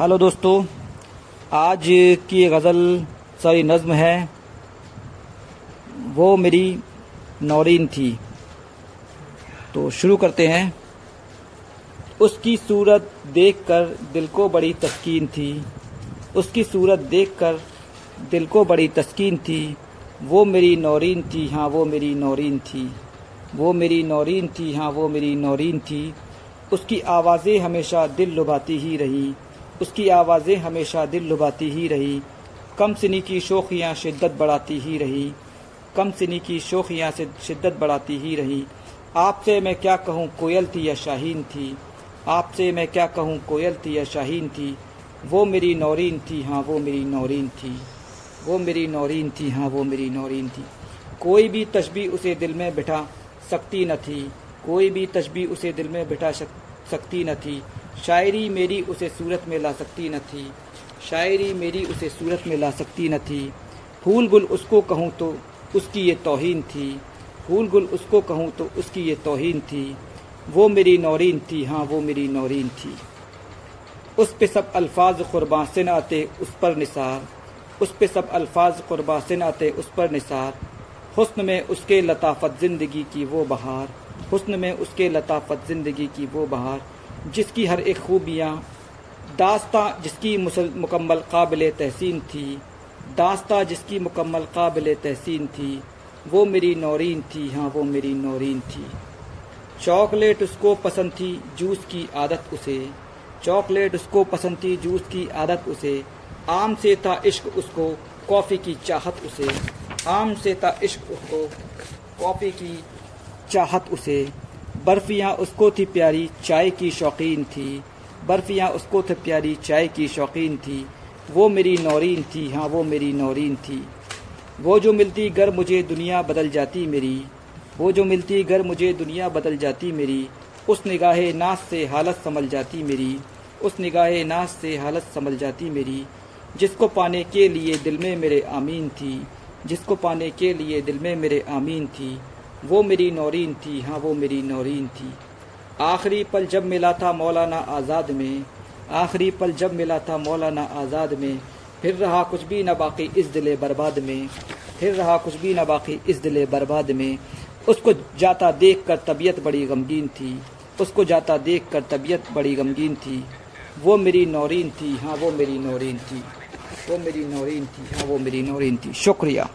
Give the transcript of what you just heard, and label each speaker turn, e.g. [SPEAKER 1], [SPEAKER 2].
[SPEAKER 1] Hello दोस्तों, आज की गज़ल सॉरी नज़म है। वो मेरी नौरीन थी। तो शुरू करते हैं। उसकी सूरत देखकर दिल को बड़ी तस्कीन थी। उसकी सूरत देखकर दिल को बड़ी तस्कीन थी। वो मेरी नौरीन थी हाँ वो मेरी नौरीन थी। वो मेरी नौरीन थी हाँ वो मेरी नौरीन थी। उसकी आवाज़ें हमेशा दिल लुभाती ही रही। उसकी आवाज़ें हमेशा दिल लुभाती ही रही। कम सिनी की शोखियाँ शिद्दत बढ़ाती ही रही। कम सिनी की शोखियाँ से शिद्दत बढ़ाती ही रही। आपसे मैं क्या कहूँ, कोयल थी या शाहीन थी? आपसे मैं क्या कहूँ, कोयल थी या शाहीन थी? वो मेरी नौरीन थी हाँ वो मेरी नौरीन थी। वो मेरी नौरीन थी हाँ वो मेरी नौरीन थी। कोई भी तशबी उसे दिल में बिठा सकती न थी। कोई भी तशबी उसे दिल में बिठा सकती न थी। शायरी मेरी उसे सूरत में ला सकती न थी। शायरी मेरी उसे सूरत में ला सकती न थी। फूल गुल उसको कहूँ तो उसकी ये तोहन थी। फूल गुल उसको कहूँ तो उसकी ये तोहन थी। वो मेरी नौरीन थी हाँ वो मेरी नौरीन थी। उस पे सब अल्फाज क़ुरबा से न आते, उस पर निसार। उस पे सब अल्फाज क़ुरबा से न आते, उस पर निसार। हुस्न में उसके लताफत ज़िंदगी की वो बहार। हुस्न में उसके लताफत ज़िंदगी की वो बहार। जिसकी हर एक खूबियाँ, दास्ता जिसकी मुकम्मल काबिल तहसीन थी, दास्ता जिसकी मुकम्मल काबिल तहसीन थी, वो मेरी नौरीन थी हाँ वो मेरी नौरीन थी। चॉकलेट उसको पसंद थी, जूस की आदत उसे। चॉकलेट उसको पसंद थी, जूस की आदत उसे। आम से था इश्क उसको, कॉफ़ी की चाहत उसे। आम से था इश्क उसको, कॉफ़ी की चाहत उसे। बर्फियाँ, उसको थी प्यारी चाय की शौकीन थी। बर्फियाँ, उसको थी प्यारी चाय की शौकीन थी। वो मेरी नौरीन थी हाँ वो मेरी नौरीन थी। वो जो मिलती, घर मुझे दुनिया बदल जाती मेरी। वो जो मिलती, घर मुझे दुनिया बदल जाती मेरी। उस निगाह नास से हालत संभल जाती मेरी। उस निगाह नास से हालत संभल जाती मेरी। जिसको पाने के लिए दिल में मेरे आमीन थी। जिसको पाने के लिए दिल में मेरे आमीन थी। वो मेरी नौरीन थी हाँ वो मेरी नौरीन थी। आखिरी पल जब मिला था मौलाना आज़ाद में, आखिरी पल जब मिला था मौलाना आज़ाद में, फिर रहा कुछ भी ना बाकी इस दिले बर्बाद में, फिर रहा कुछ भी ना बाकी इस दिले बर्बाद में। उसको जाता देख कर तबीयत बड़ी गमगीन थी, उसको जाता देख कर तबीयत बड़ी गमगीन थी। वो मेरी नौरीन थी हाँ वो मेरी नौरीन थी। वो मेरी नौरीन थी हाँ वो मेरी नौरीन थी। शुक्रिया।